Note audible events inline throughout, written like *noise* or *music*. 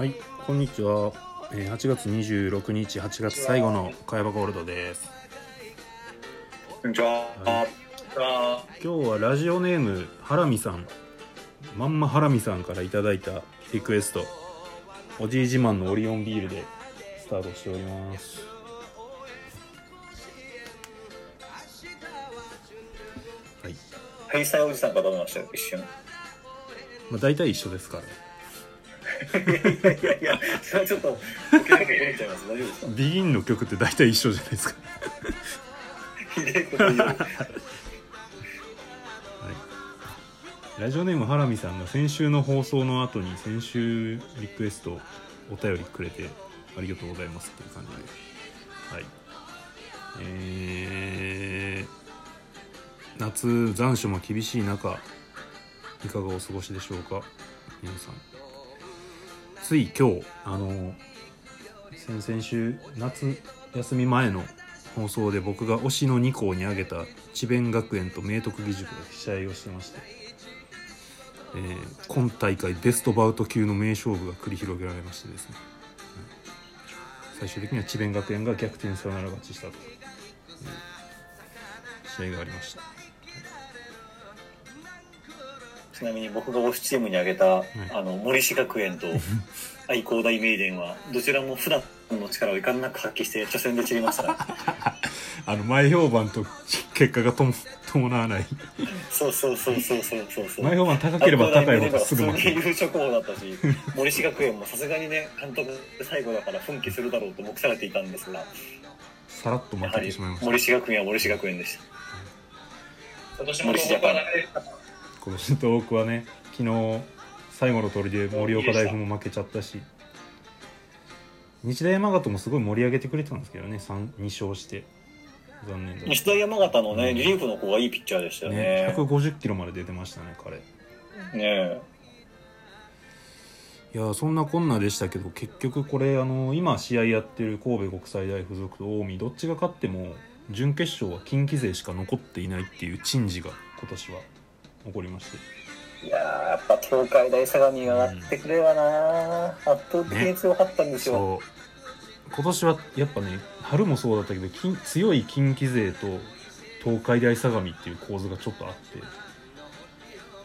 はい、こんにちは。えー8月26日、8月最後の会話ゴールドです。こんにちは。はあ今日はラジオネームハラミさん、まんまハラミさんからいただいたリクエスト、おじい自慢のオリオンビールでスタートしております。はい、ハイサイおじさんかと思いましたよ、一瞬。まあ大体一緒ですから。いやいやいや、それはちょっと、ちゃいます。大丈夫ですか？ビギンの曲って大体一緒じゃないですか。ひでえこと言う。ラジオネームハラミさんが先週の放送の後に先週リクエストお便りくれてありがとうございますっていう感じで。はい。えー、夏残暑も厳しい中いかがお過ごしでしょうか？皆さんつい今日あの先々週夏休み前の放送で僕が推しの2校に挙げた智弁学園と明徳義塾で試合をしてましてえー今大会ベストバウト級の名勝負が繰り広げられましてですね、うん最終的には智弁学園が逆転サヨナラ勝ちしたという試合がありました。ちなみに僕が推しチームに挙げた、あの、森志学園と *laughs* 愛工大名電は、どちらも普段の力をいかんなく発揮して、初戦で散りました。*laughs* あの前評判と結果がとも *laughs* 伴わないそうそうそうそうそうそうそう。前評判高ければ高いほどすぐ負け優勝候補だったし、森志学園もさすがにね、監督最後だから奮起するだろうと目されていたんですが、さらっと負けてしまいました森志学園は森志学園でした。今年も東北は流れた今年の東北はね昨日最後の通りで盛岡大付も負けちゃったし日大山形もすごい盛り上げてくれてたんですけどね3 2勝して。残念だった。西大山形のね、うん。リリーフの子がいいピッチャーでしたよねね。150キロまで出てましたね彼。ねえ。いやそんなこんなでしたけど結局これあの今試合やってる神戸国際大付属と近江どっちが勝っても準決勝は近畿勢しか残っていないっていう珍事が今年は起こりまして。いやーやっぱ東海大相模が上がってくればな、圧倒的に強かったんですよ、そう。今年はやっぱね春もそうだったけど近強い近畿勢と東海大相模っていう構図がちょっとあって。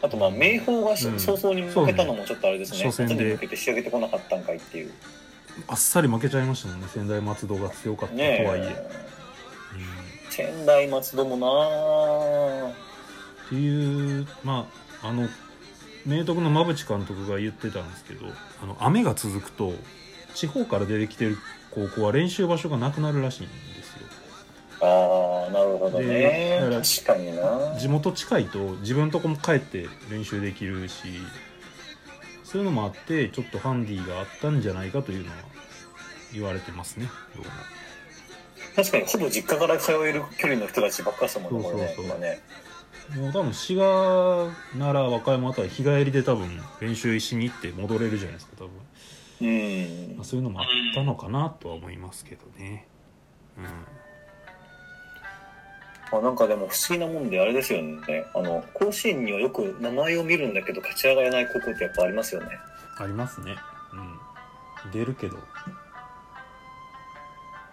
あとまあ明豊がしうん。早々に負けたのもちょっとあれですね,、初戦で後に向けて仕上げてこなかったんかいっていう。あっさり負けちゃいましたもんね。仙台松戸が強かったとねはいえ、え。仙台松戸もなうんっていうまああの明徳の馬淵監督が言ってたんですけどあの雨が続くと地方から出てきてる高校は練習場所がなくなるらしいんですよ。ああなるほどでねだから確かにな。地元近いと自分のとこも帰って練習できるしそういうのもあってちょっとハンディがあったんじゃないかというのは言われてますねどうも確かにほぼ実家から通える距離の人たちばっかりですもんそうそうそう。今ねもう多分滋賀奈良和歌山あたり日帰りで多分練習しに行って戻れるじゃないですか多分、うん。まあ、そういうのもあったのかなとは思いますけどね。うん。まあ、なんかでも不思議なもんであれですよね。あの甲子園にはよく名前を見るんだけど勝ち上がれない高校ってやっぱありますよね。ありますね。うん。出るけど。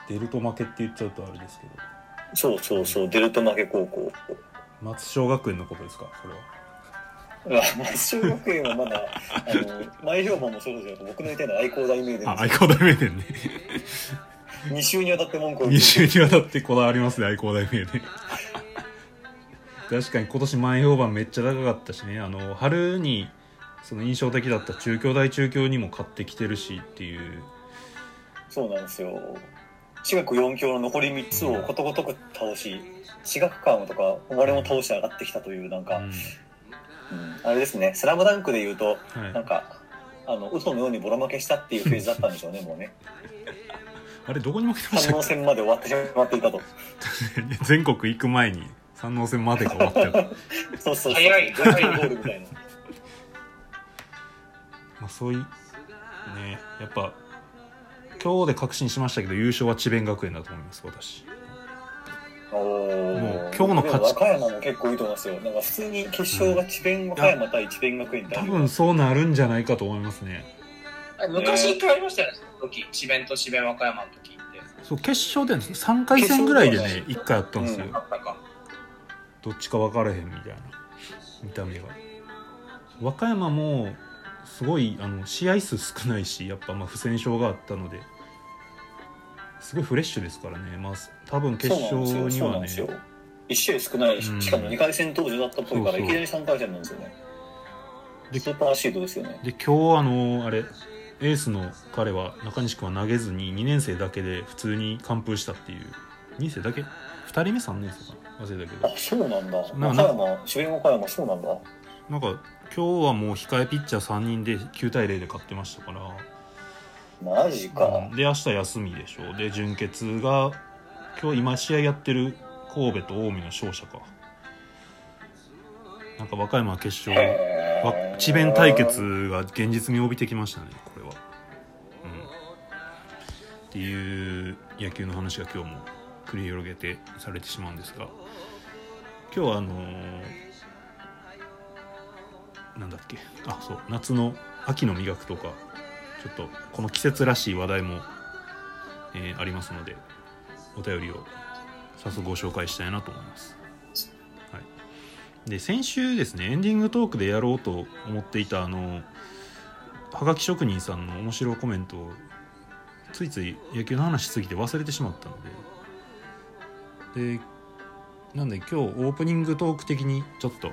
出ると負けって言っちゃうとあれですけど。そうそうそう。デルト負け高校松商学園のことですか？それは。あ松小学園はまだあの前評判もそうですけど僕の言いたいのは愛工大名電あ愛工大名電ね。2週にわたって文句を2言週にわたってこだわりますね愛工大名電。確かに今年前評判めっちゃ高かったしね。あの春にその印象的だった中京大中京にも勝ってきてるしっていう。そうなんですよ私学4強の残り3つをことごとく倒し私学館とか誉れも倒して上がってきたというなんか、うん。うんあれですね「スラムダンクで言うとはい。なんかあの嘘のようにボロ負けしたっていうフェーズだったんでしょうね *laughs* もうね。あれどこに負けてまし三たっ能戦まで終わってしまっていたと。け *laughs* 全国行く前に三能戦までが終わっちゃった *laughs* そうそうそう。早い。ゴールみたいな。まあ、そういうねやっぱ今日で確信しましたけど優勝は智弁学園だと思います私。もう今日の勝ち。でも和歌山も結構いいと思いますよ。なんか普通に決勝が智弁和歌山対智弁学園多分そうなるんじゃないかと思いますね。昔一回ありましたよね、その時。智弁と智弁和歌山の時って。そう決勝で3回戦ぐらいでね1回あったんですよ、うん。どっちか分からへんみたいな見た目が。和歌山もすごいあの試合数少ないしやっぱまあ不戦勝があったのですごいフレッシュですからね。まあ多分決勝にはね。んですよ。1試合少ないし、うん。しかも2回戦登場だったっぽいからいきなり3回戦なんですよね。でスーパーシードですよね。で今日あのあれエースの彼は中西君は投げずに2年生だけで普通に完封したっていう。2年生だけ？2人目3年生かな？忘れたけど。あそうなんだ。な和歌山主演和歌山そうなんだ。なんか今日はもう控えピッチャー3人で9対0で勝ってましたからマジか、うん。で明日休みでしょ。で準決が今日今試合やってる神戸と近江の勝者か。なんか和歌山は決勝わ智弁対決が現実味を帯びてきましたねこれは、うん、っていう野球の話が今日も繰り広げてされてしまうんですが。今日はあのーなんだっけ。あそう。夏の秋の味覚とかちょっとこの季節らしい話題も、えーありますのでお便りを早速ご紹介したいなと思います。はい、で先週ですねエンディングトークでやろうと思っていたあのはがき職人さんの面白いコメントをついつい野球の話しすぎて忘れてしまったのででなんで今日オープニングトーク的にちょっと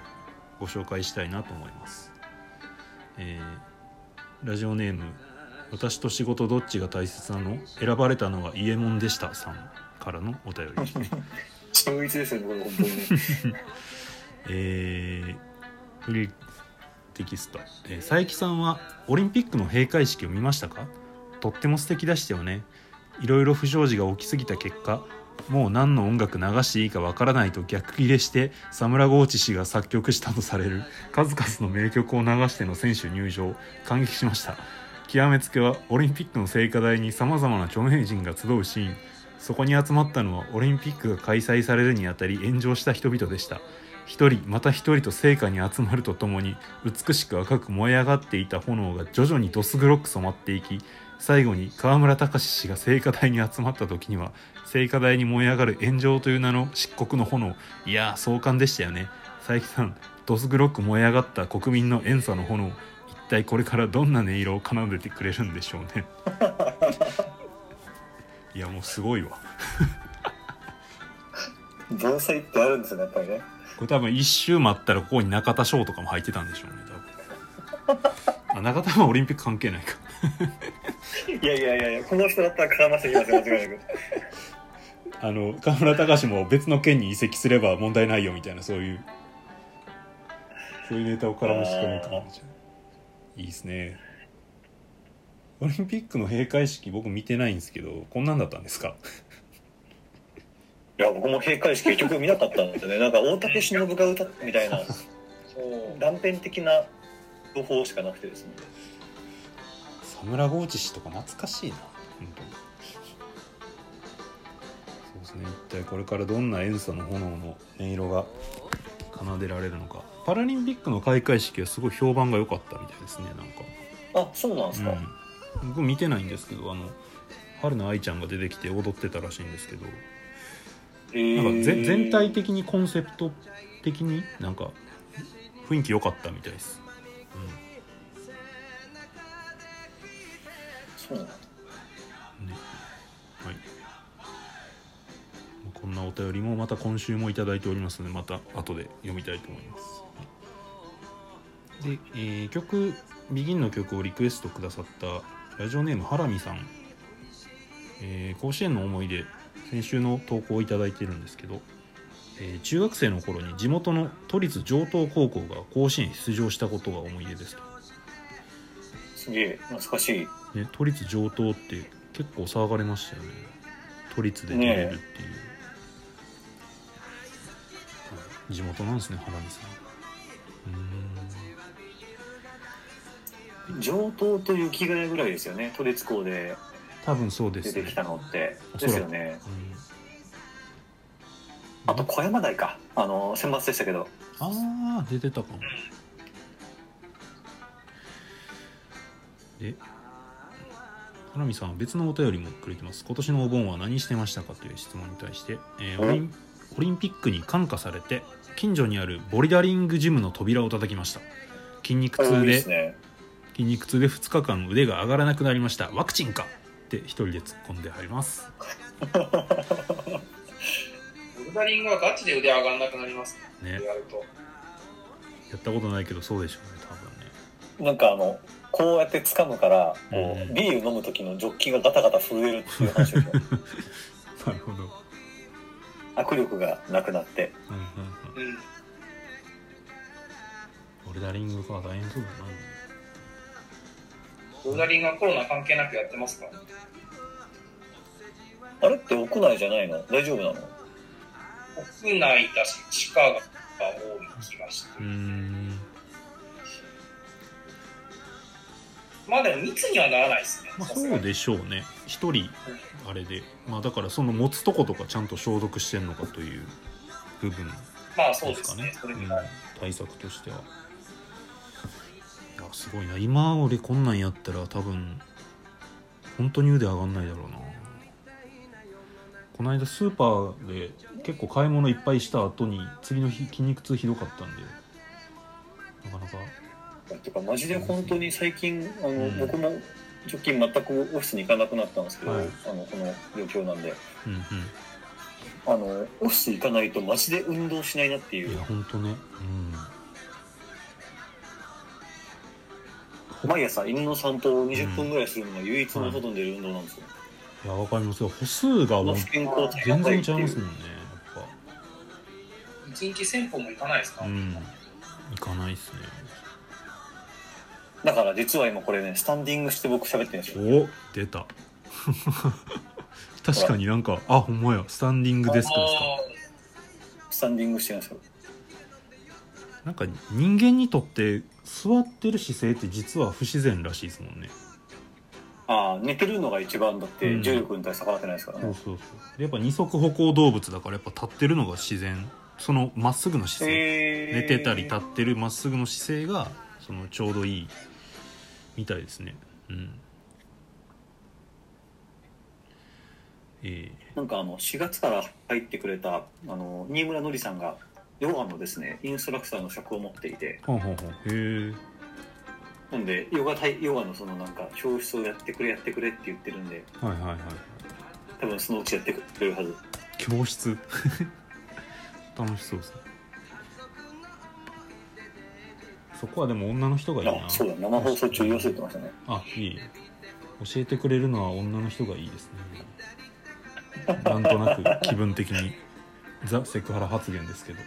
ご紹介したいなと思います。えーラジオネーム私と仕事どっちが大切なの？選ばれたのは伊右衛門でしたさんからのお便り。ですねですよねこれ本当に。ね *laughs* えー、フリーテキスト、えー佐伯さんはオリンピックの閉会式を見ましたか？とっても素敵でしたよね。いろいろ不祥事が起きすぎた結果もう何の音楽流していいかわからないと逆ギレしてサムラゴーチ氏が作曲したとされる数々の名曲を流しての選手入場感激しました極めつけはオリンピックの聖火台にさまざまな著名人が集うシーン。そこに集まったのはオリンピックが開催されるにあたり炎上した人々でした。一人また一人と聖火に集まるとともに美しく赤く燃え上がっていた炎が徐々にどす黒く染まっていき最後に河村隆氏が聖火台に集まった時には聖火台に燃え上がる炎上という名の漆黒の炎。いやー壮観でしたよね。佐伯さんどす黒く燃え上がった国民の遠さの炎。体これからどんな音色を奏でてくれるんでしょうね。*laughs* いやもうすごいわ。*laughs* 盆栽ってあるんですよねやっぱりね。これ多分一周待ったらここに中田翔とかも入ってたんでしょうね多分。*laughs* あ中田はオリンピック関係ないか。いやいやいやいやこの人だったら絡ませてきますよ間違いなく。あの河村隆も別の県に移籍すれば問題ないよみたいなそういうそういうネタを絡む仕組みかもしれないいいですね。オリンピックの閉会式僕見てないんですけどこんなんだったんですか？いや僕も閉会式結局見なかったんですよね。なんか大竹しのぶが歌ったみたいなそう。断片的な情報しかなくてですね。サムラゴーチ氏とか懐かしいな本当に。そうですね。一体これからどんな塩素の炎の音色が奏でられるのかパラリンピックの開会式はすごい評判が良かったみたいですねなんか。あそうなんですか、うん、僕見てないんですけどあの春菜愛ちゃんが出てきて踊ってたらしいんですけど。えなんかぜー全体的にコンセプト的になんか雰囲気良かったみたいです、そうなんだ。うんね。はい。こんなお便りもまた今週もいただいておりますのでまた後で読みたいと思いますで、えー曲「ビギンの曲をリクエストくださったラジオネームハラミさん、えー甲子園の思い出先週の投稿をいただいてるんですけど、えー中学生の頃に地元の都立城東高校が甲子園出場したことが思い出ですと、すげえ懐かしい。ね、都立城東って結構騒がれましたよね。都立で出れるっていう、はい地元なんですねハラミさん上等と雪ヶ谷ぐらいですよね。都立校で。多分そうですね。出てきたのって。ですよね。うん。あと小山台か。あの選抜でしたけど。ああ出てたかも。で花見さんは別のお便りもくれてます。今年のお盆は何してましたかという質問に対して、えーオリンオリンピックに感化されて近所にあるボリダリングジムの扉を叩きました。筋肉痛で。筋肉痛で2日間腕が上がらなくなりましたワクチンかって一人で突っ込んであります *laughs* ボルダリングはガチで腕上がんなくなりますね。ねやると。やったことないけどそうでしょうね多分ねなんかあの、こうやって掴むから、こうんう、ビール飲む時のジョッキがガタガタ震えるっていう話ですよ。*laughs* なるほど、握力がなくなって。うんうんうん、うん。ボルダリングか大変そうだなボルダリングはコロナ関係なくやってますか？あれって屋内じゃないの？大丈夫なの？屋内だし、地下が多い気がして。うー。ん。まあでも密にはならないですね。まあそうでしょうね。一人あれで。まあだからその持つとことかちゃんと消毒してんのかという部分まあそうですすね。それうん。対策としてはすごいな。今俺こんなんやったら多分本当に腕上がんないだろうな。この間スーパーで結構買い物いっぱいした後に次の日筋肉痛ひどかったんで。なかなか。てかマジで本当に最近あの、うん。僕も直近全くオフィスに行かなくなったんですけど、はい。あのこの状況なんで。うんうん。あのオフィス行かないとマジで運動しないなっていいうや本当ね毎朝犬の散歩を20分ぐらいするのが唯一の外に出る運動なんですよ、うんいやわかりますよ。歩数がもう健康体全然高いっていうちゃいますもんねやっ一日1000歩も行かないですか、ぱうん。行かないっすね。だから実は今これねスタンディングして僕喋ってるんですよ。お出た。*laughs* 確かになんかあほんまや。スタンディングデスクですか。スタンディングしてるんですよ。なんか人間にとって座ってる姿勢って実は不自然らしいですもんね。ああ寝てるのが一番だってうん。重力に対して逆らってないですからね、そうそうそう。でやっぱ二足歩行動物だからやっぱ立ってるのが自然。そのまっすぐの姿勢、えー。寝てたり立ってるまっすぐの姿勢がそのちょうどいいみたいですね。うん。えなんかあの4月から入ってくれたあの新村のりさんがヨガのですねインストラクターの職を持っていて。ー、ほうほうほう。へえ。なんでヨガ体ヨガのそのなんか教室をやってくれやってくれって言ってるんで。はいはいはい多分そのうちやってくれるはず。教室？*laughs* 楽しそうですねそこはでも女の人がいいな。あそうだ。生放送中言わせてましたね。あいい。教えてくれるのは女の人がいいですね。なんとなく気分的に。ザ・セクハラ発言ですけど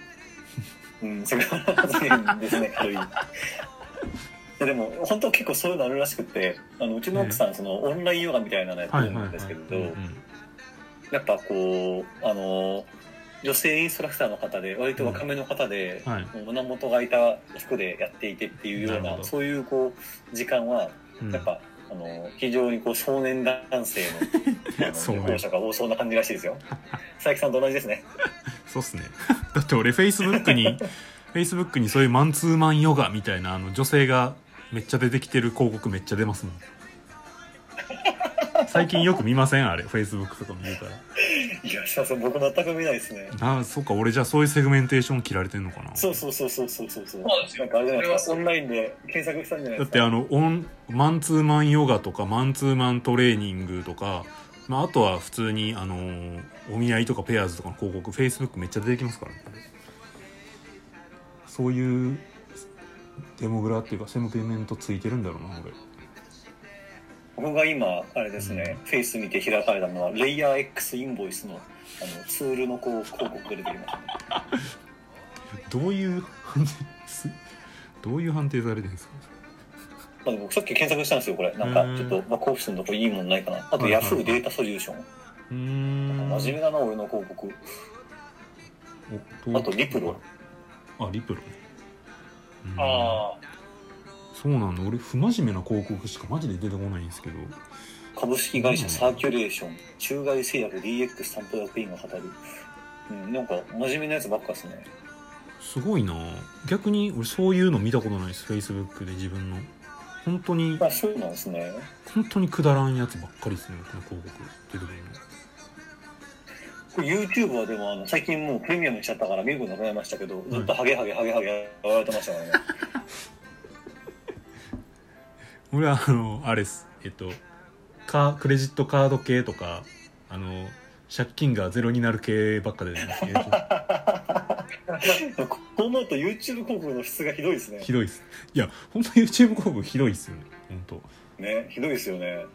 うんですね軽い。ででも本当結構そういうのあるらしくってあのうちの奥さんそのオンラインヨガみたいなのやってるんですけれど、うんうんやっぱこうあの女性インストラクターの方で割と若めの方で、はい。もう胸元が開いた服でやっていてっていうようなそういうこう時間はうん。やっぱ、あの非常にこう少年男性の受講者が多そうな感じらしいですよ。*laughs* 佐伯さんと同じですねそうっすね。だって俺フェイスブックにフェイスブックにそういうマンツーマンヨガみたいなあの女性がめっちゃ出てきてる広告めっちゃ出ますもん。最近よく見ません？あれフェイスブックとか見るから。いやしそう僕全く見ないですね。あそうか俺じゃあそういうセグメンテーション切られてんのかな？そうそうそうそうそうそうそうなんかあれじゃないですか？オンラインで検索したんじゃないですか？だってあのオンマンツーマンヨガとかマンツーマントレーニングとかまあ、あとは普通にあのーお見合いとかペアーズとかの広告フェイスブックめっちゃ出てきますからね。そういうデモグラっていうかセムペイメントついてるんだろうな俺。僕が今あれですね、フェイス見て開かれたのはレイヤー X インボイスのあのツールのこう広告が出てきましたね。*laughs* どういう判定すどういう判定されてるんですか？まあ、でも僕さっき検索したんですよこれ。なんかちょっとバックオフィスのとこいいもんないかな。あとはいはい。はい Yahoo データソリューション、うーん。真面目だな俺の広告。おあとリプロ。あリプロ。うん。あそうなんだ。俺不真面目な広告しかマジで出てこないんですけど。株式会社サーキュレーション。中外製薬 DX 担当役員が語る。うんなんか真面目なやつばっかですね。すごいな。逆に俺そういうの見たことないです。フェイスブックで自分の本当にあそうなんですね。本当にくだらんやつばっかりですねこの広告出てくるこれ YouTube はでもあの最近もうプレミアムしちゃったから見ることなくなりましたけどずっとハゲハゲハゲハゲやられてましたからね。の *laughs* 俺はあのあれです。えっとカクレジットカード系とかあの借金がゼロになる系ばっかで、ね、こう思うと YouTube 広告の質がひどいですね。ひどいっす。いや本当 YouTube 広告ひどいっすよね。本当ねひどいですよね。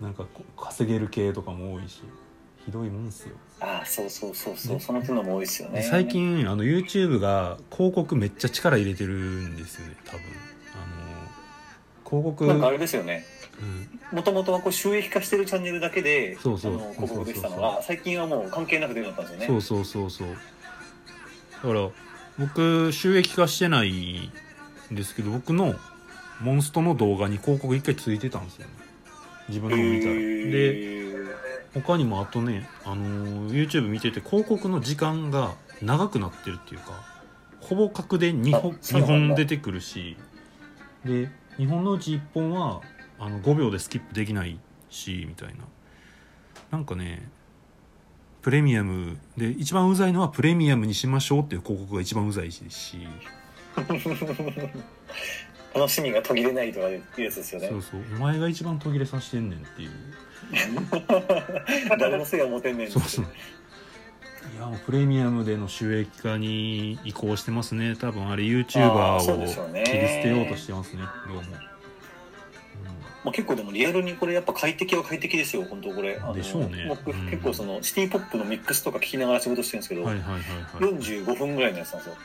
なんかこう稼げる系とかも多いしひどいもんっすよ。ああそうそうそうそう。その手のも多いですよね。最近あの YouTube が広告めっちゃ力入れてるんですよね。多分。あの広告なんかあれですよね。うん。もともとはこう収益化してるチャンネルだけでそうそう。広告できたのが最近はもう関係なく出るようになったんですよね。そうそうそうそうだから僕収益化してないんですけど僕のモンストの動画に広告一回ついてたんですよね。自分の見たら。でで他にもあとね、あのー YouTube 見てて広告の時間が長くなってるっていうかほぼ角で2本あそう2なんだ。本出てくるしで2本のうち1本はあの5秒でスキップできないしみたいな。なんかねプレミアムで一番うざいのはプレミアムにしましょうっていう広告が一番うざいし。楽しみが途切れないとかいうやつですよね。そうそう。お前が一番途切れさせてんねんっていう。*laughs* 誰のせいは持てんねんそうそう。いやもうプレミアムでの収益化に移行してますね。多分あれ YouTuber を切り捨てようとしてますね。どうも、まあ、結構でもリアルにこれやっぱ快適は快適ですよ本当これ。でしょうね。僕うん。結構そのシティポップのミックスとか聞きながら仕事してるんですけど、うん、はいはいはい。はい45分ぐらいのやつなんですよ。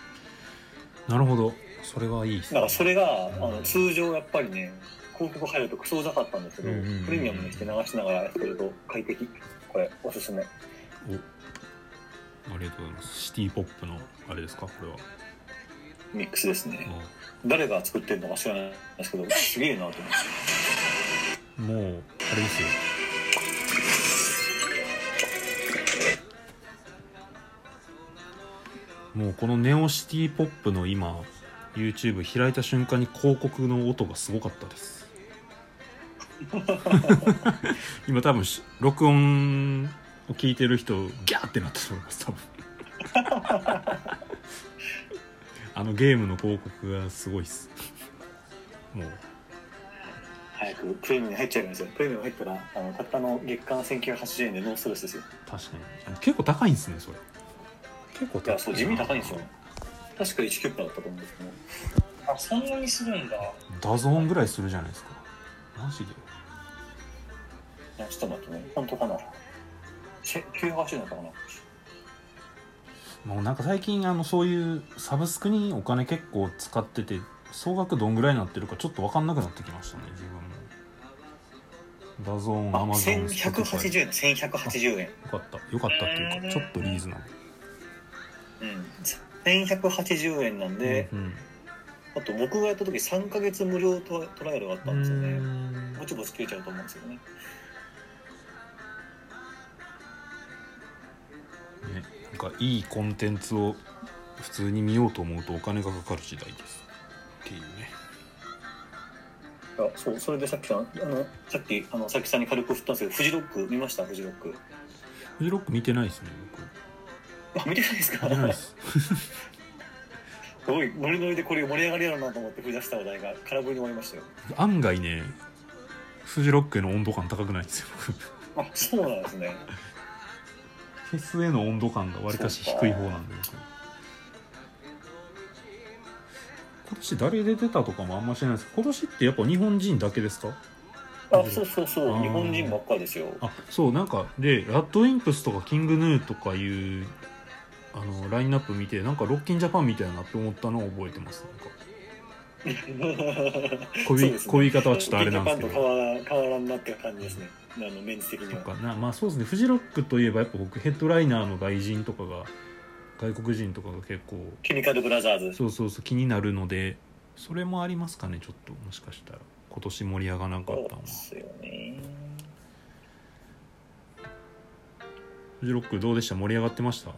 なるほど。それはいいっすだからそれがあうんの通常やっぱりね広告入るとクソうざかったんですけど、うんうんうんプレミアムにして流しながらやってると快適。これおすすめ。お。ありがとうございます。シティポップのあれですか？これは。ミックスですね。あ。誰が作ってるのか知らないですけどすげえなと思ってもうあれですよ。もうこのネオシティポップの今 YouTube 開いた瞬間に広告の音がすごかったです。*laughs* 今多分し録音を聞いてる人ギャーってなったと思います多分。*laughs* あのゲームの広告がすごいっす。もう早くプレミアムに入っちゃいますよ。プレミアム入ったらあのたったの月間1980円でノーストレスですよ。確かに。結構高いんですねそれ。結構い。やそう地味に高いんですよ。確か1キュッパだったと思うんですけど。あ、そんなにするんだ。 DAZN ぐらいするじゃないですか。マジで。いやちょっと待ってね。本当かな。チェ980円だったかな。もうなんか最近あのそういうサブスクにお金結構使ってて総額どんぐらいになってるかちょっと分かんなくなってきましたね DAZN あアマゾン1180円1180円。よかった。よかったっていうかちょっとリーズナブうん。1180円なんルで、うんうん。あと僕がやった時3ヶ月無料トトライアルがあったんですよね。ん。ぼちぼち切れちゃうと思うんですよね。ね、なんかいいコンテンツを普通に見ようと思うとお金がかかる時代です。っていうねあそうそれでさっきさんあのさっきあのさっきさんに軽く振ったんですけどフジロック見ました？フジロック。フジロック見てないですねあ見てないですか？僕見てないです。*laughs* すごいノリノリでこれ盛り上がりやろうなと思って振り出した話題が空振りに終わりましたよ。案外ねフジロックへの温度感高くないんですよ。*laughs* あそうなんですね。フェスへの温度感がわりかし低い方なんで僕今年誰出てたとかもあんま知らないです。今年ってやっぱ日本人だけですか？あそうそうそう。日本人ばっかですよ。あそうなんかでラッドウィンプスとかキングヌーとかいうあのラインナップ見てなんかロッキンジャパンみたいなって思ったのを覚えてますなんか。*laughs* こういね。こういう言い方はちょっとあれなんですけど。ジャパンと変わら変わらんなって感じですね。あのメンツ的には。とか。なまあそうですね。フジロックといえばやっぱ僕ヘッドライナーの外人とかが外国人とかが結構。ケミカルブラザーズ。そうそうそう気になるので。それもありますかねちょっともしかしたら。今年盛り上がらなかそうったのは。ですよね。フジロックどうでした？盛り上がってました？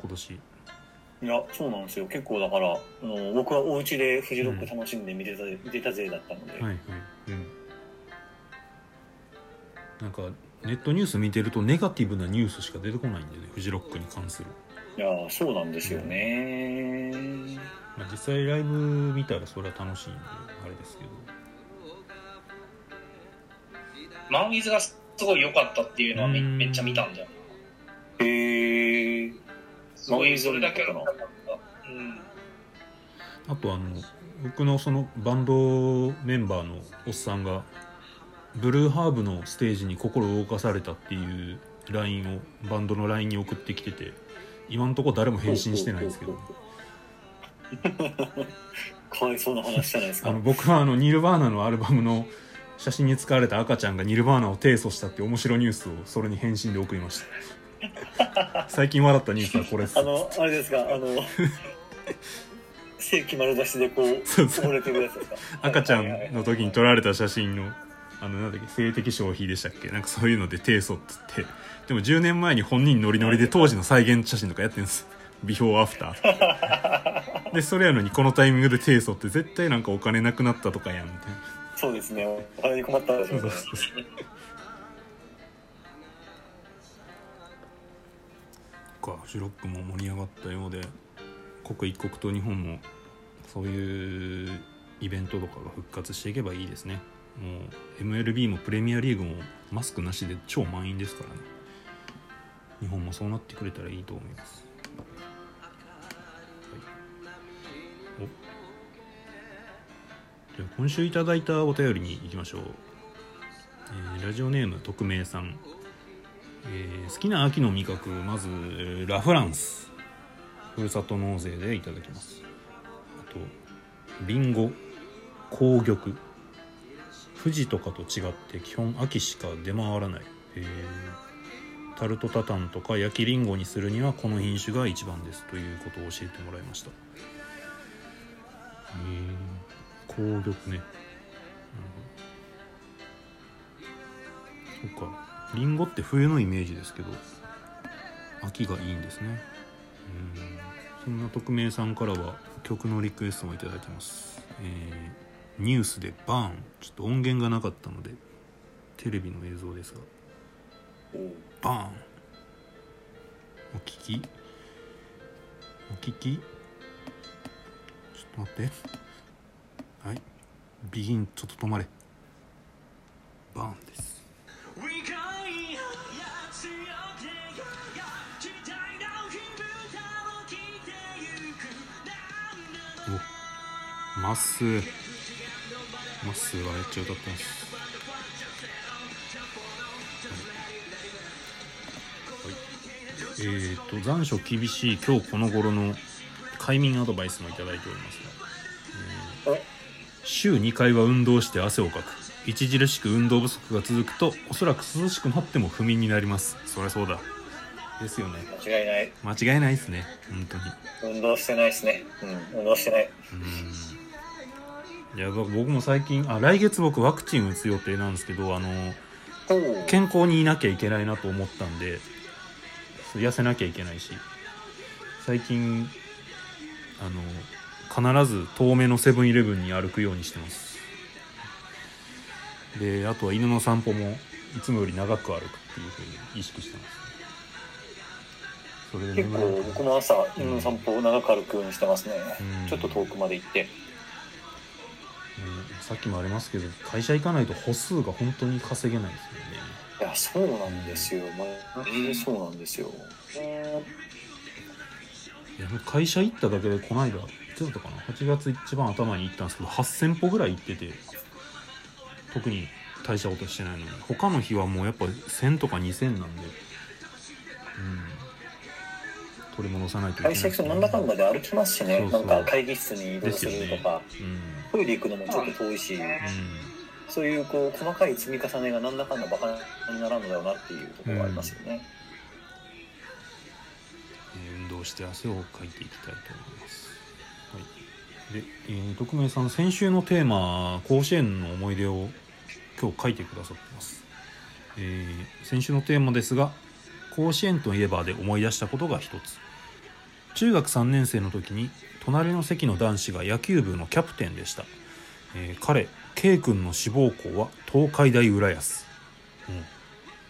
今年。いや、そうなんですよ。結構だから、あの僕はお家でフジロック楽しんで見てた、見てた勢だったので、はいはい。うん。なんかネットニュース見てるとネガティブなニュースしか出てこないんでねフジロックに関する、いや、そうなんですよね。まあ、実際ライブ見たらそれは楽しいんであれですけどマンウィズがすごい良かったっていうのはめうんめっちゃ見たんだよ。へー。すごい、それだけ良かった。うん。あとあの僕のそのバンドメンバーのおっさんがブルーハーブのステージに心動かされたっていう LINE をバンドの LINE に送ってきてて今のところ誰も返信してないんですけど。かわいそうな話じゃないですか。あの。僕はあのニルバーナのアルバムの写真に使われた赤ちゃんがニルバーナを提訴したって面白いニュースをそれに返信で送りました。最近笑ったニュースはこれです。あの、あれですか、あの、世紀丸出しでこう。赤ちゃんの時に撮られた写真のあのなんだっけ性的消費でしたっけ？なんかそういうので提訴っつってでも10年前に本人ノリノリで当時の再現写真とかやってるんです。ビフォーアフターでそれやのにこのタイミングで提訴って絶対なんかお金なくなったとかやんみたいな。そうですね。お金に困ったでしょうね。かフジロックも盛り上がったようで刻一刻と日本もそういうイベントとかが復活していけばいいですね。もう MLB もプレミアリーグもマスクなしで超満員ですからね日本もそうなってくれたらいいと思います、はい、お。じゃあ今週いただいたお便りに行きましょう、えーラジオネーム匿名さん。えー好きな秋の味覚まずえーラ・フランス。ふるさと納税でいただきます。あとリンゴ。紅玉。富士とかと違って基本秋しか出回らない、えー。タルトタタンとか焼きリンゴにするにはこの品種が一番ですということを教えてもらいました。へえ紅玉ね、うん、そっか。リンゴって冬のイメージですけど秋がいいんですね。うん。そんな匿名さんからは曲のリクエストもいいてます、えーニュースでバーン。ちょっと音源がなかったのでテレビの映像ですが。バーンお聞き？お聞き？ちょっと待って。はい。ビギンちょっと止まれ。バーンです。おまっすーまっすーがめっちゃ歌ってますえー、と残暑厳しい今日この頃の快眠アドバイスもいただいておりますが、え週2回は運動して汗をかく。著しく運動不足が続くとおそらく涼しくなっても不眠になります。そりゃそうだ。ですよね。間違いない。間違いないですね。本当に。運動してないですね。うん、運動してない。うん。いや僕僕も最近あ来月僕ワクチン打つ予定なんですけどあの健康にいなきゃいけないなと思ったんで痩せなきゃいけないし。最近あの必ず遠目のセブンイレブンに歩くようにしてます。であとは犬の散歩もいつもより長く歩くっていうふうに意識してます。それで結構僕も朝、犬の散歩を長く歩くようにしてますね。うん。ちょっと遠くまで行って。うん。さっきもありますけど会社行かないと歩数が本当に稼げないですよねいや、そうなんですよ。マジでそうなんですよ。いや会社行っただけでこの間いつだったかな？8月一番頭に行ったんですけど8000歩ぐらい行ってて特に大したことしてないのに。他の日はもうやっぱ1000とか2000なんで。うん。取り戻さないといけない。会社行くとなんだかんだで歩きますしね。そうそう。なんか会議室に移動でするとか、うん。トイレ行くのもちょっと遠いし、うそういうこう細かい積み重ねがなんだかんだバカにならんのだよなっていうところがありますよね。ん、え運動して汗をかいていきたいと思います、はい、で、えー匿名さん先週のテーマ甲子園の思い出を今日書いてくださってます、えー先週のテーマですが甲子園といえばで思い出したことが一つ。中学3年生の時に隣の席の男子が野球部のキャプテンでした、えー彼 K 君の志望校は東海大浦安、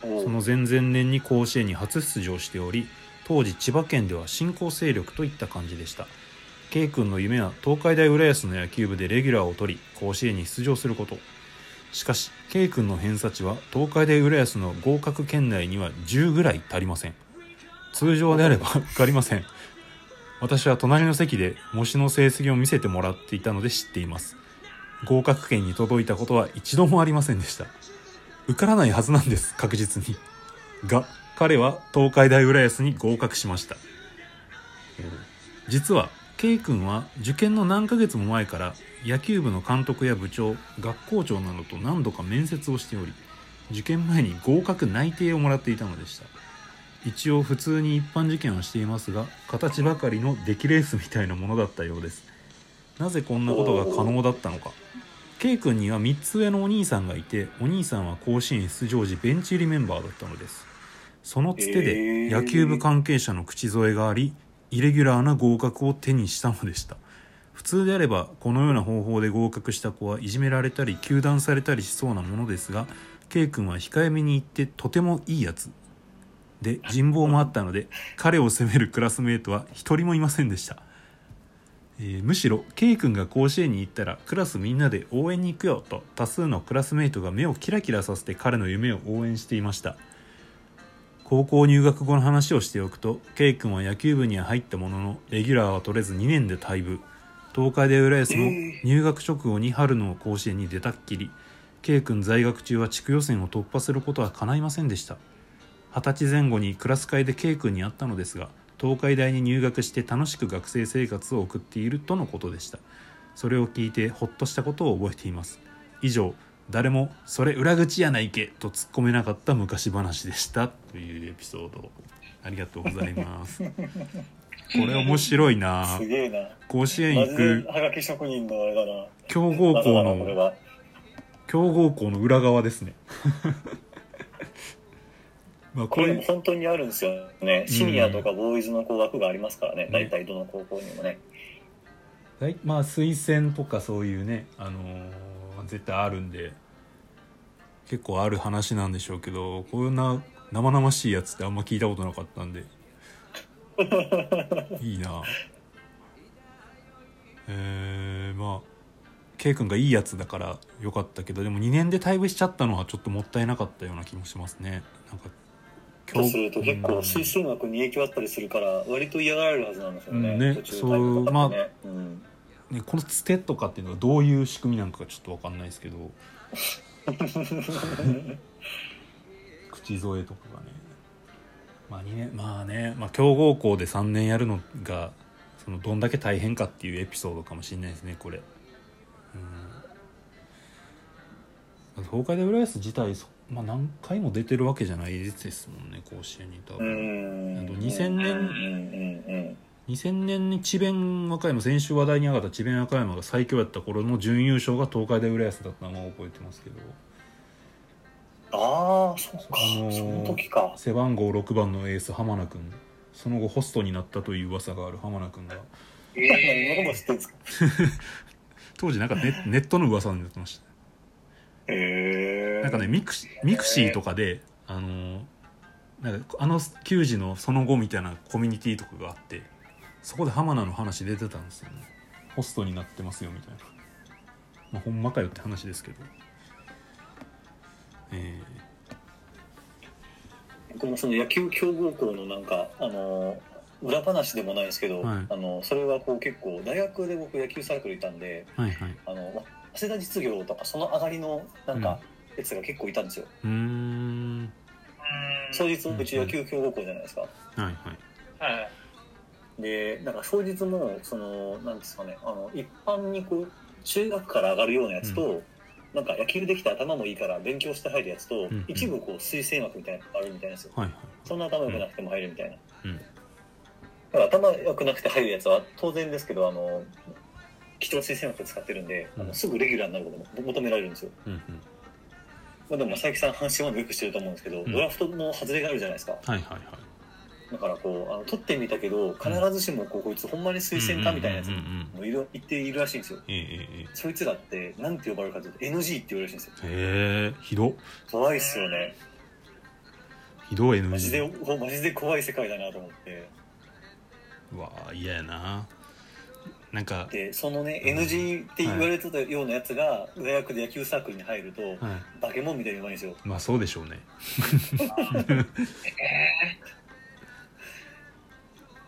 うん。その前々年に甲子園に初出場しており当時千葉県では新興勢力といった感じでした。K 君の夢は東海大浦安の野球部でレギュラーを取り甲子園に出場すること。しかし K 君の偏差値は東海大浦安の合格圏内には10ぐらい足りません。通常であれば受かりません。私は隣の席で模試の成績を見せてもらっていたので知っています合格圏に届いたことは一度もありませんでした。受からないはずなんです確実に。が彼は東海大浦安に合格しました。実は K 君は受験の何ヶ月も前から野球部の監督や部長学校長などと何度か面接をしており受験前に合格内定をもらっていたのでした。一応普通に一般受験をしていますが形ばかりの出来レースみたいなものだったようです。なぜこんなことが可能だったのか。K 君には3つ上のお兄さんがいてお兄さんは甲子園出場時ベンチ入りメンバーだったのです。そのつてで野球部関係者の口添えがありイレギュラーな合格を手にしたのでした。普通であればこのような方法で合格した子はいじめられたり糾弾されたりしそうなものですが K 君は控えめに言ってとてもいいやつ。で人望もあったので彼を責めるクラスメートは一人もいませんでした、えーむしろ K 君が甲子園に行ったらクラスみんなで応援に行くよと多数のクラスメートが目をキラキラさせて彼の夢を応援していました。高校入学後の話をしておくと K 君は野球部には入ったもののレギュラーは取れず2年で退部。東海大浦安も入学直後に春の甲子園に出たっきり。K 君在学中は地区予選を突破することは叶いませんでした。二十歳前後にクラス会で K 君に会ったのですが東海大に入学して楽しく学生生活を送っているとのことでした。それを聞いてほっとしたことを覚えています。以上誰も「それ裏口やないけ」と突っ込めなかった昔話でした。というエピソード。ありがとうございます。*laughs* これ面白いな。すげえな。甲子園行くはがき職人のあれだな。強豪校のは。強豪校の裏側ですねまあこれも本当にあるんですよね。シニアとかボーイズのこう枠がありますからね。大体どの高校にもね。大まあ推薦とかそういうね、あのー絶対あるんで結構ある話なんでしょうけどこんな生々しいやつってあんま聞いたことなかったんで *laughs* いいなえー、まあ K 君がいいやつだからよかったけどでも2年で退部しちゃったのはちょっともったいなかったような気もしますねなんかとすると結構うん推薦枠に影響あったりするから割と嫌がられるはずなんですよね。うんね途中タイムとかってねうんね、このつてとかっていうのがどういう仕組みなのかちょっと分かんないですけど。*laughs* 口添えとかがね。まあ2年まあね、まあ、強豪校で3年やるのがそのどんだけ大変かっていうエピソードかもしれないですねこれ。うん。東海大浦安自体そ、まあ、何回も出てるわけじゃないですもんね甲子園に多う分、と2000年うんうんうん2000年に智弁和歌山先週話題に上がった智弁和歌山が最強やった頃の準優勝が東海大浦安だったのは覚えてますけどああ、そうか。あのーその時か。背番号6番のエース浜名君その後ホストになったという噂がある浜名君が *laughs* 当時なんかネネットの噂になってました。なんかね mixi mixi とかであのーなんかあの球児のその後みたいなコミュニティとかがあってそこで浜名の話出てたんですよね。ホストになってますよみたいな。まあほんまかよって話ですけど。え僕もその野球強豪校のなんか、あのー裏話でもないですけど、はい。あのそれはこう結構大学で僕野球サークルいたんでー、はいはい早稲田実業とかその上がりのなんかやつが結構いたんですよ、うーん。当日うち野球強豪校じゃないですか、はいはい。はい。でなんか当日もそのなんですかねあの一般にこう中学から上がるようなやつと、なんか野球できて頭もいいから勉強して入るやつと、んうん。一部こう推薦枠みたいなのがあるみたいなんですよ。はいはい。そんな頭良くなくても入るみたいな、うん。だから頭良くなくて入るやつは当然ですけどあの貴重推薦枠使ってるんで、あうん。のすぐレギュラーになることも求められるんですよ、うんうん。まあ、でも佐伯さん阪神はよくしてると思うんですけど、ん。ドラフトの外れがあるじゃないですか。はいはいはい。だからこうあの撮ってみたけど必ずしもこうこいつほんまに推薦かみたいなやつうんうんうんうん。もいる言っているらしいんですよ。ええええそいつらってなんて呼ばれるかというと NG って言われるらしいんですよ。へえひど。怖いっすよね。ひどいマジで NG ほマジで怖い世界だなと思って。うわあ嫌やななんかでそのね NG って言われてたようなやつが大学で野球サークルに入るとはい化け物みたいにうまいんですよ。まあそうでしょうね。*laughs*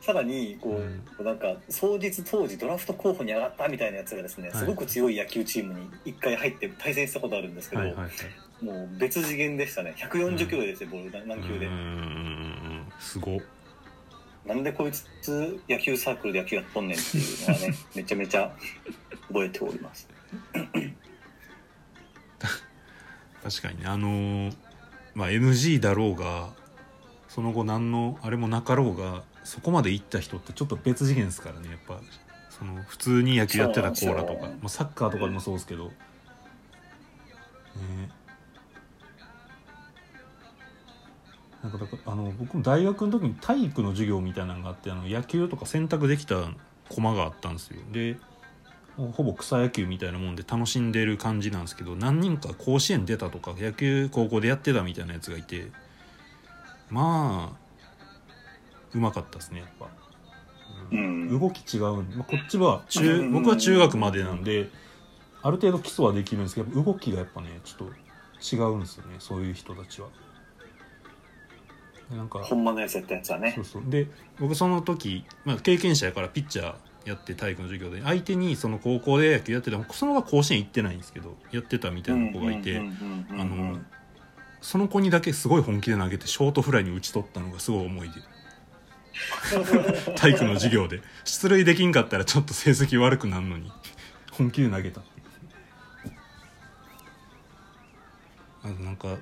さらにこう、なんか当日当時ドラフト候補に上がったみたいなやつがですね、はい。すごく強い野球チームに一回入って対戦したことあるんですけど、はいはいはい。もう別次元でしたね。140キロですよ、ボール何球で。うんうんうんうん。すごっなんでこいつ野球サークルで野球やっとんねんっていうのはね *laughs* めちゃめちゃ覚えております。*coughs* 確かにねあのーまあ NG だろうがその後何のあれもなかろうがそこまで行った人ってちょっと別次元ですからねやっぱその普通に野球やってたコーラとかまあ、サッカーとかでもそうですけど、ねなんかだからあの僕も大学の時に体育の授業みたいなのがあってあの野球とか選択できた駒があったんですよ。でほぼ草野球みたいなもんで楽しんでる感じなんですけど何人か甲子園出たとか野球高校でやってたみたいなやつがいてまあうまかったですねやっぱ、うん。動き違うん、まあ、こっちは中僕は中学までなんである程度基礎はできるんですけど動きがやっぱねちょっと違うんですよねそういう人たちは。でなんかほんまのやつやったやつはね。そうそう。で僕その時、まあ、経験者やからピッチャーやって体育の授業で相手にその高校で野球やってたその子は甲子園行ってないんですけどやってたみたいな子がいて、あのその子にだけすごい本気で投げてショートフライに打ち取ったのがすごい思い出。*laughs* 体育の授業で。出塁できんかったらちょっと成績悪くなるのに本気で投げた。あとなんか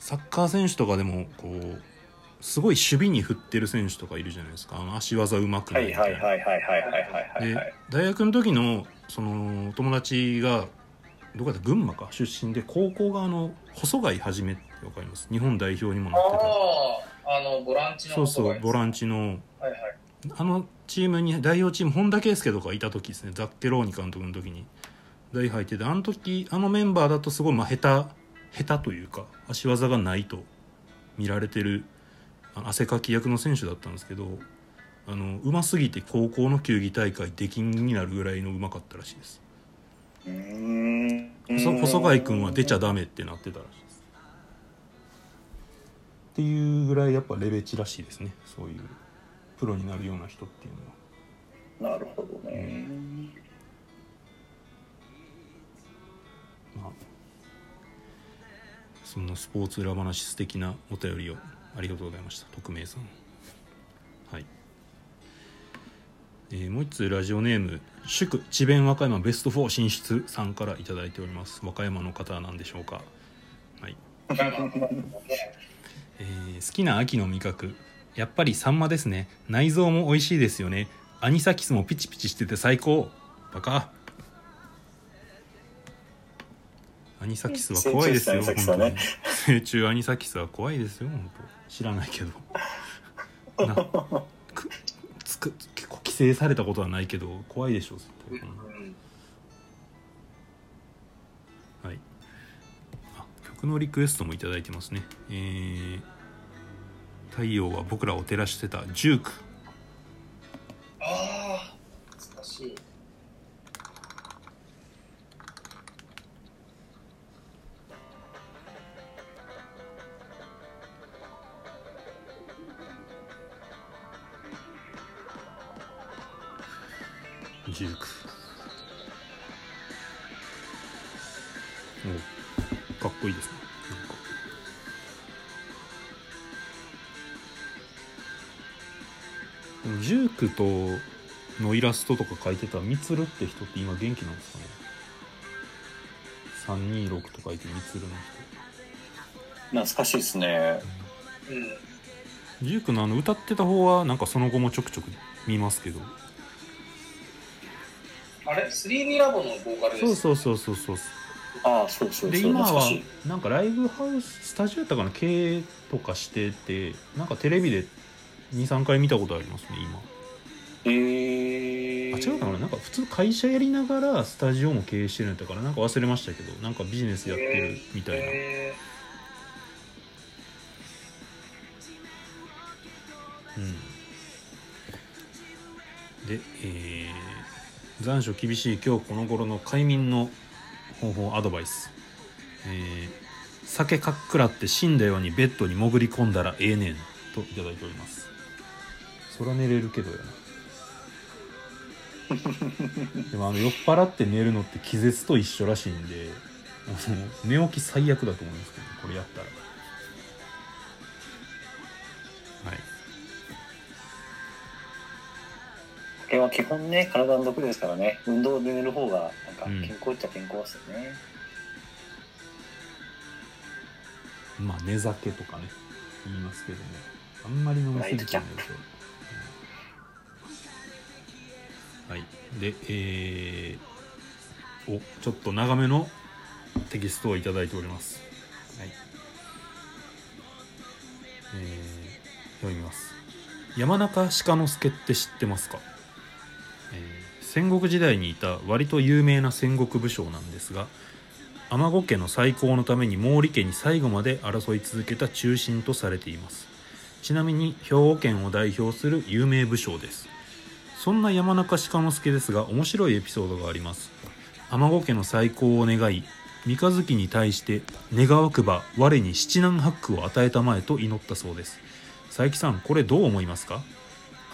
サッカー選手とかでもこうすごい守備に振ってる選手とかいるじゃないですかあの足技うまくないはいはいな。で大学の時のその友達がどこだ群馬か出身で高校があの細貝はじめってわかります日本代表にもなってたあのボランチのそうそうボランチの、はいはい、あのチームに代表チーム本田圭佑とかいた時ですねザッケローニ監督の時に代入っててあの時あのメンバーだとすごいまあ下手下手というか足技がないと見られてる汗かき役の選手だったんですけどあのうますぎて高校の球技大会出禁になるぐらいのうまかったらしいです。細貝君は出ちゃダメってなってたらしいです。っていうぐらいやっぱレベチらしいですね。そういうプロになるような人っていうのは。なるほどね。まあ、そんなスポーツ裏話素敵なお便りをありがとうございました。匿名さん。はい。えーもう一つラジオネーム祝智弁和歌山ベスト4進出さんからいただいております。和歌山の方なんでしょうか。はい、*laughs* えー好きな秋の味覚。やっぱりサンマですね。内臓も美味しいですよね。アニサキスもピチピチしてて最高。バカ。アニサキスは怖いですよ、本当に。成虫アニサキスは怖いですよ本当知らないけど。なくつく結構規制されたことはないけど怖いでしょ絶対。うんはい。あ曲のリクエストもいただいてますね。えー太陽は僕らを照らしてたジューク。ああ、ジュ19おかっこいいですね。なんジュークとのイラストとか。書いてたみつるって人って今元気なんですか。ね326と書いてみつるの人懐か。しいですねうんジュークのあの歌ってた方はなんか。その後もちょくちょく見ますけどあれ ?3D ラボのボーカルです。そうそうそうそうそう。ああそうそうでそう。今はなんかライブハウススタジオやったかな？経営とかしててなんかテレビで23回見たことありますね今。えー、あ違うかな？なんか普通会社やりながらスタジオも経営してるんやったからなんか忘れましたけどなんかビジネスやってるみたいな、えうん。でえー残暑厳しい今日この頃の快眠の方法アドバイス。えー酒かっくらって死んだようにベッドに潜り込んだらええねんといただいております。そら寝れるけどやな。*laughs* でもあの酔っ払って寝るのって気絶と一緒らしいんで寝起き最悪だと思いますけどこれやったら。酒は基本ね、体の毒ですからね、運動で寝る方が、なんかうん。健康っちゃ健康ですよね。まあ寝酒とかね言いますけどもあんまり飲みすぎちゃはい。でえー、おちょっと長めのテキストをいただいております。はい。えー、読みます。山中鹿之助って知ってますか、えー戦国時代にいた割と有名な戦国武将なんですが尼子家の再興のために毛利家に最後まで争い続けた中心とされています。ちなみに兵庫県を代表する有名武将です。そんな山中鹿之助ですが面白いエピソードがあります。尼子家の再興を願い三日月に対して願わくば我に七難八苦を与えたまえと祈ったそうです。佐伯さんこれどう思いますか？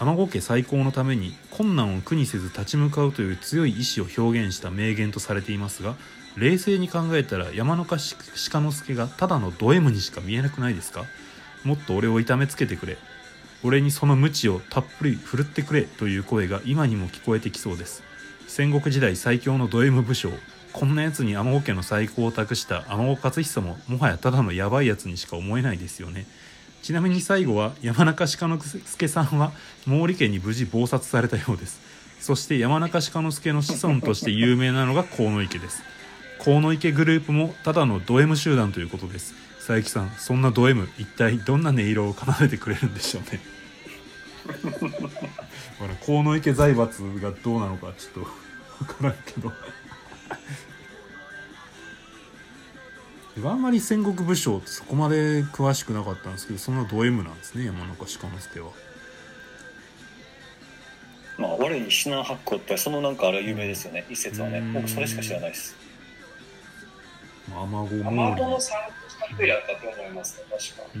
尼子家再興のために困難を苦にせず立ち向かうという強い意志を表現した名言とされていますが冷静に考えたら山中鹿之助がただのド M にしか見えなくないですか？もっと俺を痛めつけてくれ。俺にその鞭をたっぷり振るってくれという声が今にも聞こえてきそうです。戦国時代最強のド M 武将こんなやつに尼子家の再興を託した尼子勝久ももはやただのヤバいやつにしか思えないですよね。ちなみに最後は山中鹿之助さんは毛利家に無事謀殺されたようです。そして山中鹿之助の子孫として有名なのが河野池です。河野池グループもただのド M 集団ということです。佐伯さんそんなド M 一体どんな音色を奏でてくれるんでしょうね。*laughs* 河野池財閥がどうなのかちょっと分からんけど。あんまり戦国武将ってそこまで詳しくなかったんですけどそんなド M なんですね山中鹿之助はまあ、我に指南八個って、そのなんかあれ有名ですよね、一説はねうん。僕それしか知らないです。まあ尼子ー、毛アマ利ゴの参考した人やったと思いますね、確か。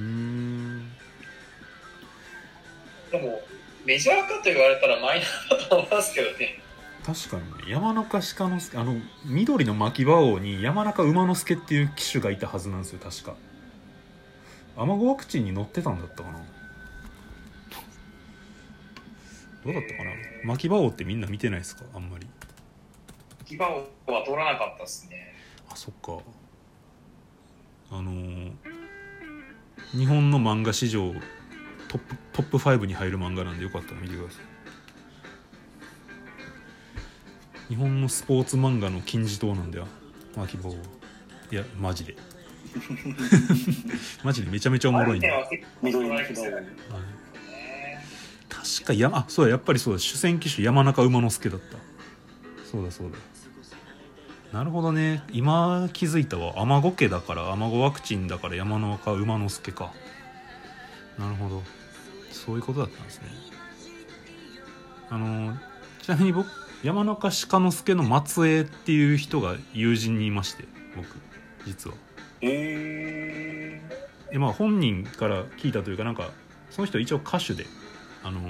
でも、メジャーかと言われたらマイナーだと思いますけどね。確かにね山中鹿之助あの緑の牧場王に山中馬之助っていう騎手がいたはずなんですよ確か。尼子ワクチンに乗ってたんだったかな。どうだったかな？牧場王ってみんな見てないですか？あんまり。牙は取らなかったですね。あそっか。あのー日本の漫画史上トップトップ5に入る漫画なんでよかったら見てください日本のスポーツ漫画の金字塔なんだよ。牧場王いやマジで。*laughs* マジでめちゃめちゃおもろいんだよ、はい。ね確か山あそうだやっぱりそうだ。主戦機種山中馬之助だった。そうだそうだ。なるほどね。今気づいたわ。尼子家だから尼子ワクチンだから山中馬之助か。なるほど。そういうことだったんですね。あのちなみに僕山中鹿之助の末裔っていう人が友人にいまして僕実は。えでまあ本人から聞いたというかなんかその人一応歌手であの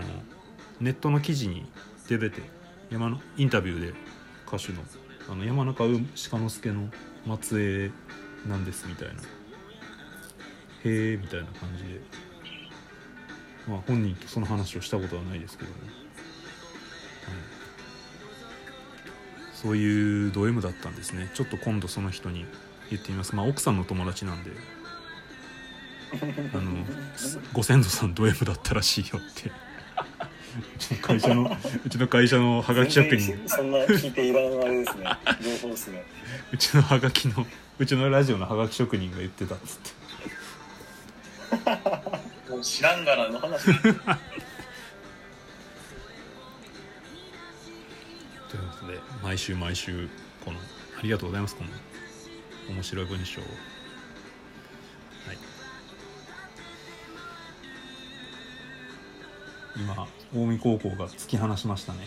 ネットの記事に出てて山のインタビューで歌手のあの山中鹿之助の末裔なんですみたいな。へえみたいな感じで。まあ本人とその話をしたことはないですけども、はい、そういうド M だったんですねちょっと今度その人に言ってみますまあ奥さんの友達なんであのご先祖さんド M だったらしいよってうちの会社のうちの会社のハガキ職人そんな聞いていらんあれですね。情報ですね。うちのハガキのうちのラジオのハガキ職人が言ってたっつってもう知らんがなの話。毎週毎週このありがとうございます。この面白い文章を。はい。今近江高校が突き放しましたね。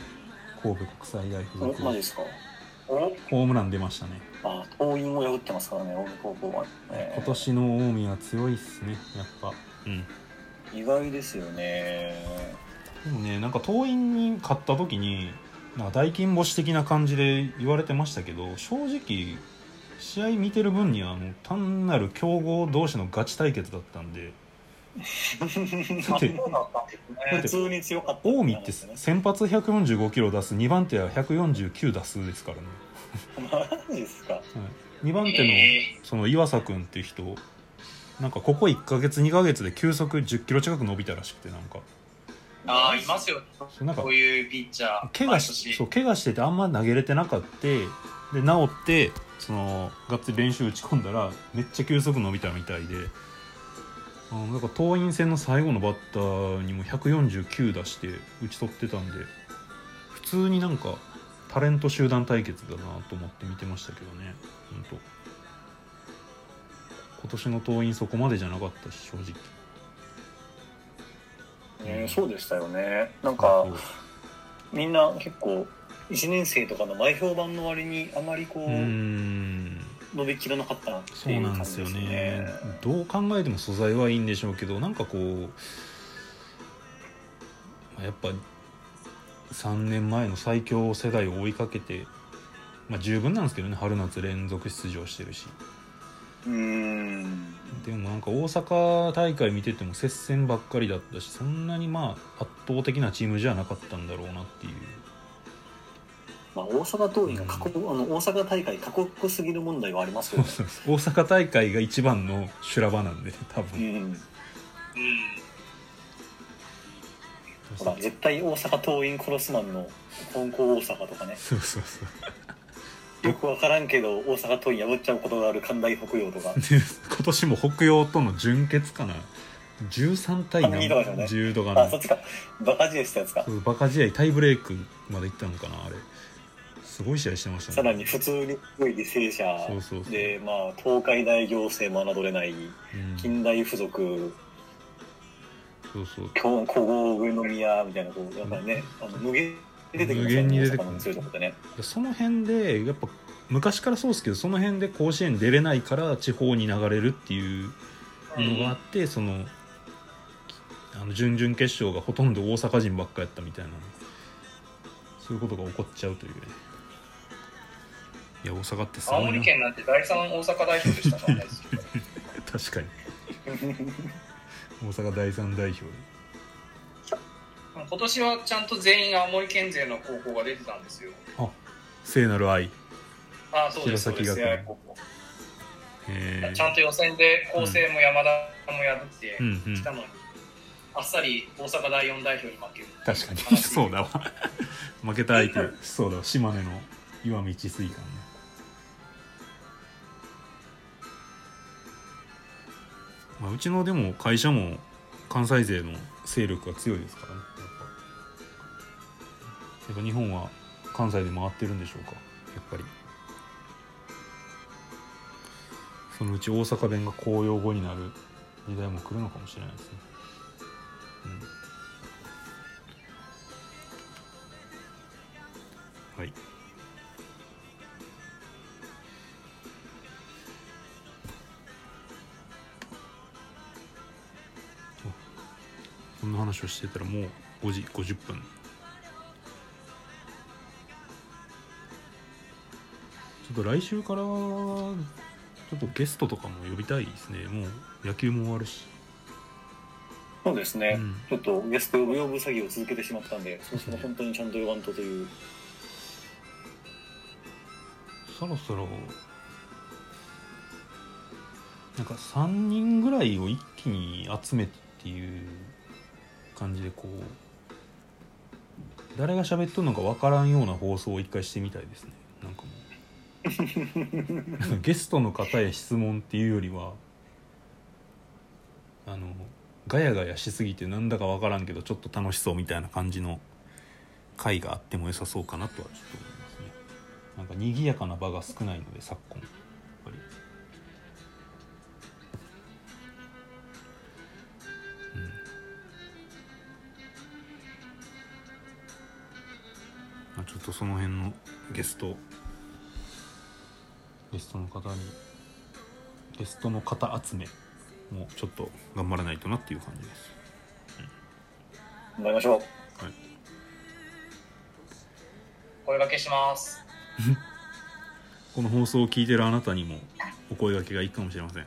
神戸国際大付お属マジですか？おホームラン出ましたね。あ桐蔭を破ってますからね近江高校は、えー。今年の近江は強いっすねやっぱ。うん。意外ですよね。でもねなんか桐蔭に勝った時になんか大金星的な感じで言われてましたけど正直試合見てる分にはもう単なる強豪同士のガチ対決だったんで *laughs* だって普通に強かった近江って先発145キロ出す2番手は149出すですからね、マジですか？*laughs* はい、2番手えのその岩佐君っていう人なんかここ1ヶ月2ヶ月で急速10キロ近く伸びたらしくてなんかああ、いますよ。それなんかこういうピッチャー。怪我しそう怪我しててあんま投げれてなかった。で治ってそのがっつり練習打ち込んだらめっちゃ急速伸びたみたいで。あのなんか桐蔭戦の最後のバッターにも149出して打ち取ってたんで。普通になんかタレント集団対決だなと思って見てましたけどね。本当今年の桐蔭そこまでじゃなかったし正直ねそうでしたよね。なんかみんな結構1年生とかの前評判の割にあまりこう伸びきらなかったなってそういうなんですよ感じですねね。どう考えても素材はいいんでしょうけどなんかこう、まあやっぱ3年前の最強世代を追いかけて、まあ、十分なんですけどね。春夏連続出場してるしうーん。でもなんか大阪大会見てても接戦ばっかりだったしそんなにまあ圧倒的なチームじゃなかったんだろうなっていう。まあ、大阪桐蔭が過酷、あの大阪大会過酷すぎる問題はありますよね。大阪大会が一番の修羅場なんで多分、うん、うん。ほら絶対大阪桐蔭クロスマンの金光大阪とかね。そうそうそうよく分からんけど大阪桐蔭破っちゃうことがある関大北陽とか。で今年も北洋との準決かな。13対あ見てましたね。10とかのあそっちか。バカ試合したやつか。バカ試合タイブレークまで行ったのかなあれ。すごい試合してましたね。さらに普通にすごい履正社そうそうそう。でまあ東海大行政侮れない。うん。近代附属。そうそう。京古豪上宮みたいなこうやっぱりねあの無限に出てきます無限に出てくるね。でその辺でやっぱ昔からそうですけどその辺で甲子園出れないから地方に流れるっていうのがあって、そのあの準々決勝がほとんど大阪人ばっかやったみたいなそういうことが起こっちゃうという。ねいや大阪ってすごいな。青森県なんて第三大阪代表でしたからね。*laughs* 確かに。*laughs* 大阪第三代表で今年はちゃんと全員青森県勢の高校が出てたんですよ。聖なる愛。あそうです。弘前学校。えー。ちゃんと予選で構成も山田も破ってうんうん。きたのに、あっさり大阪第四代表に負ける。確かに。*laughs* そうだわ。*laughs* 負けた相手そうだわ。島根の石見智翠館ね。まあ、うちのでも会社も関西勢の勢力が強いですからね。やっぱやっぱ日本は関西で回ってるんでしょうか？やっぱり。そのうち大阪弁が公用語になる時代も来るのかもしれないですね。はい。あこんな話をしてたらもう5時50分ょっと来週からちょっとゲストとかも呼びたいですね。もう野球も終わるし。そうですね、うん。ちょっとゲスト呼ぶ呼ぶ詐欺を続けてしまったんでそうすると本当にちゃんと呼ばんとという。そろそろなんか3人ぐらいを一気に集めてっていう感じでこう誰が喋っとるのか分からんような放送を一回してみたいですね。なんかもう *laughs* ゲストの方へ質問っていうよりはあのガヤガヤしすぎてなんだか分からんけどちょっと楽しそうみたいな感じの回があっても良さそうかなとはちょっと思いますね。なんか賑やかな場が少ないので昨今やっぱり。うん。まあちょっとその辺のゲストゲストの方にゲストの方集めもうちょっと頑張らないとなっていう感じです。頑張りましょう。はい。声掛けします。*laughs* この放送を聞いてるあなたにもお声掛けがいいかもしれません。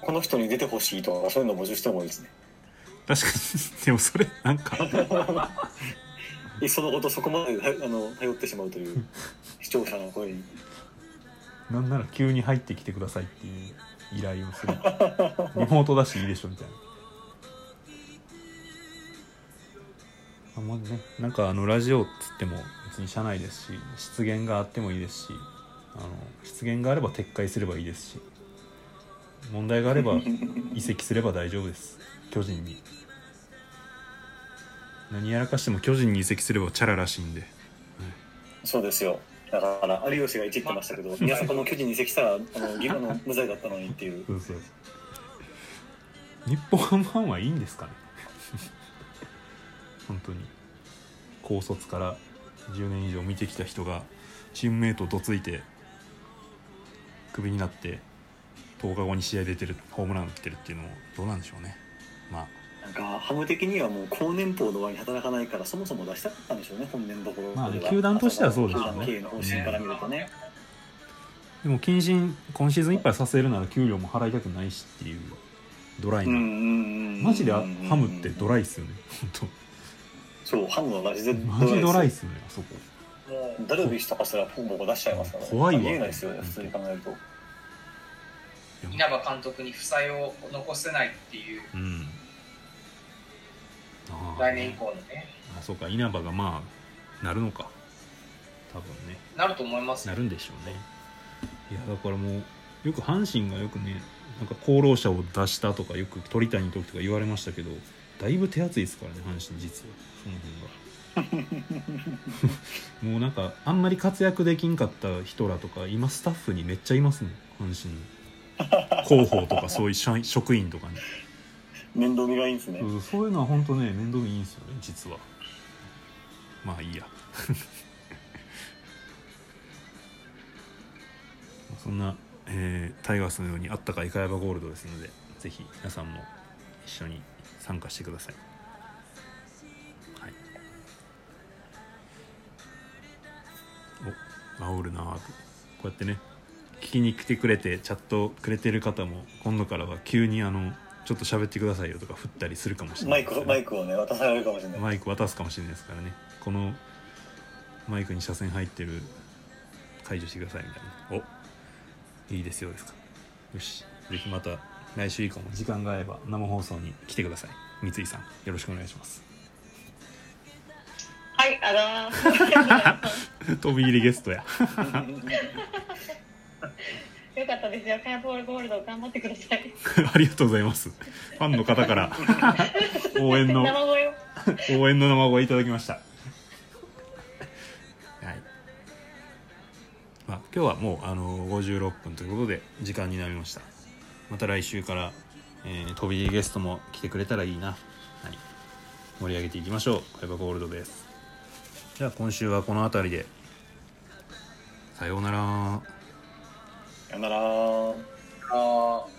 この人に出てほしいとか、そういうの募集してもいいですね。確かに。でもそれなんか。*laughs* いっそのことそこまで *laughs* あの頼ってしまうという視聴者の声に。なんなら急に入ってきてくださいっていう依頼をする。*laughs* リモートだしいいでしょみたいな。あまずねなんかあのラジオっつっても別に社内ですし失言があってもいいですしあの失言があれば撤回すればいいですし問題があれば *laughs* 移籍すれば大丈夫です。巨人に。何やらかしても巨人に移籍すればチャラらしいんで。そうですよ。だから、有吉がいじってましたけど、宮坂の巨人に移籍したら、あの、義務の無罪だったのにっていう。*laughs* そうそう日本ハムファンはいいんですかね？*laughs* 本当に。高卒から10年以上見てきた人がチームメイトをどついてクビになって10日後に試合出てるホームラン打ってるっていうのもどうなんでしょうね。まあなんか、ハム的にはもう高年俸の場合に働かないから、そもそも出したかったんでしょうね、本年度ころでは。まあね球団としてはそうでしょうね球団経営の方針から見るとね。でも謹慎今シーズンいっぱいさせるなら給料も払いたくないしっていうドライな、うんうんうん。マジでハムってドライっすよね本そう、ハムはマジで当マジドライっですねあそこもうダルビッシュとかすらポンポコ出しちゃいますから、怖いわ見えないですよね、普通に考えると。稲葉監督に負債を残せないっていううん来年以降のね。あそうか。稲葉がまあなるのか。多分ね。なると思いますよ。なるんでしょうね。いやだからもうよく阪神がよくねなんか功労者を出したとかよく鳥谷の時とか言われましたけどだいぶ手厚いですからね阪神実は。その辺が *laughs* もうなんかあんまり活躍できんかった人らとか今スタッフにめっちゃいますね阪神の広報とかそういう職員とかに面倒見がいいんですね。そうそういうのは本当ね面倒見いいんですよね実は。まあいいや。*laughs* そんな、えータイガースのようにあったかいかやばゴールドですのでぜひ皆さんも一緒に参加してください、はい、お煽るなあとこうやってね聞きに来てくれてチャットくれてる方も今度からは急にあのちょっと喋ってくださいよとか振ったりするかもしれなマイク、いですよね。マイクをね、渡されるかもしれない。マイク渡すかもしれないですからね。このマイクに車線入ってる解除してくださいみたいな。おいいですよですか。よし。ぜひまた来週以降も時間が合えば生放送に来てください。三井さんよろしくお願いします。はい、あの *laughs* 飛び入りゲストや *laughs* よかったですよ。カヤボールゴールド頑張ってください。*laughs* ありがとうございます。ファンの方から *laughs* 応援の。応援の生声いただきました。はい。まあ今日はもうあの56分ということで時間になりました。また来週から、えー飛びゲストも来てくれたらいいな、はい、盛り上げていきましょう。これがゴールドです。じゃあ今週はこの辺りで。さようならさよなら。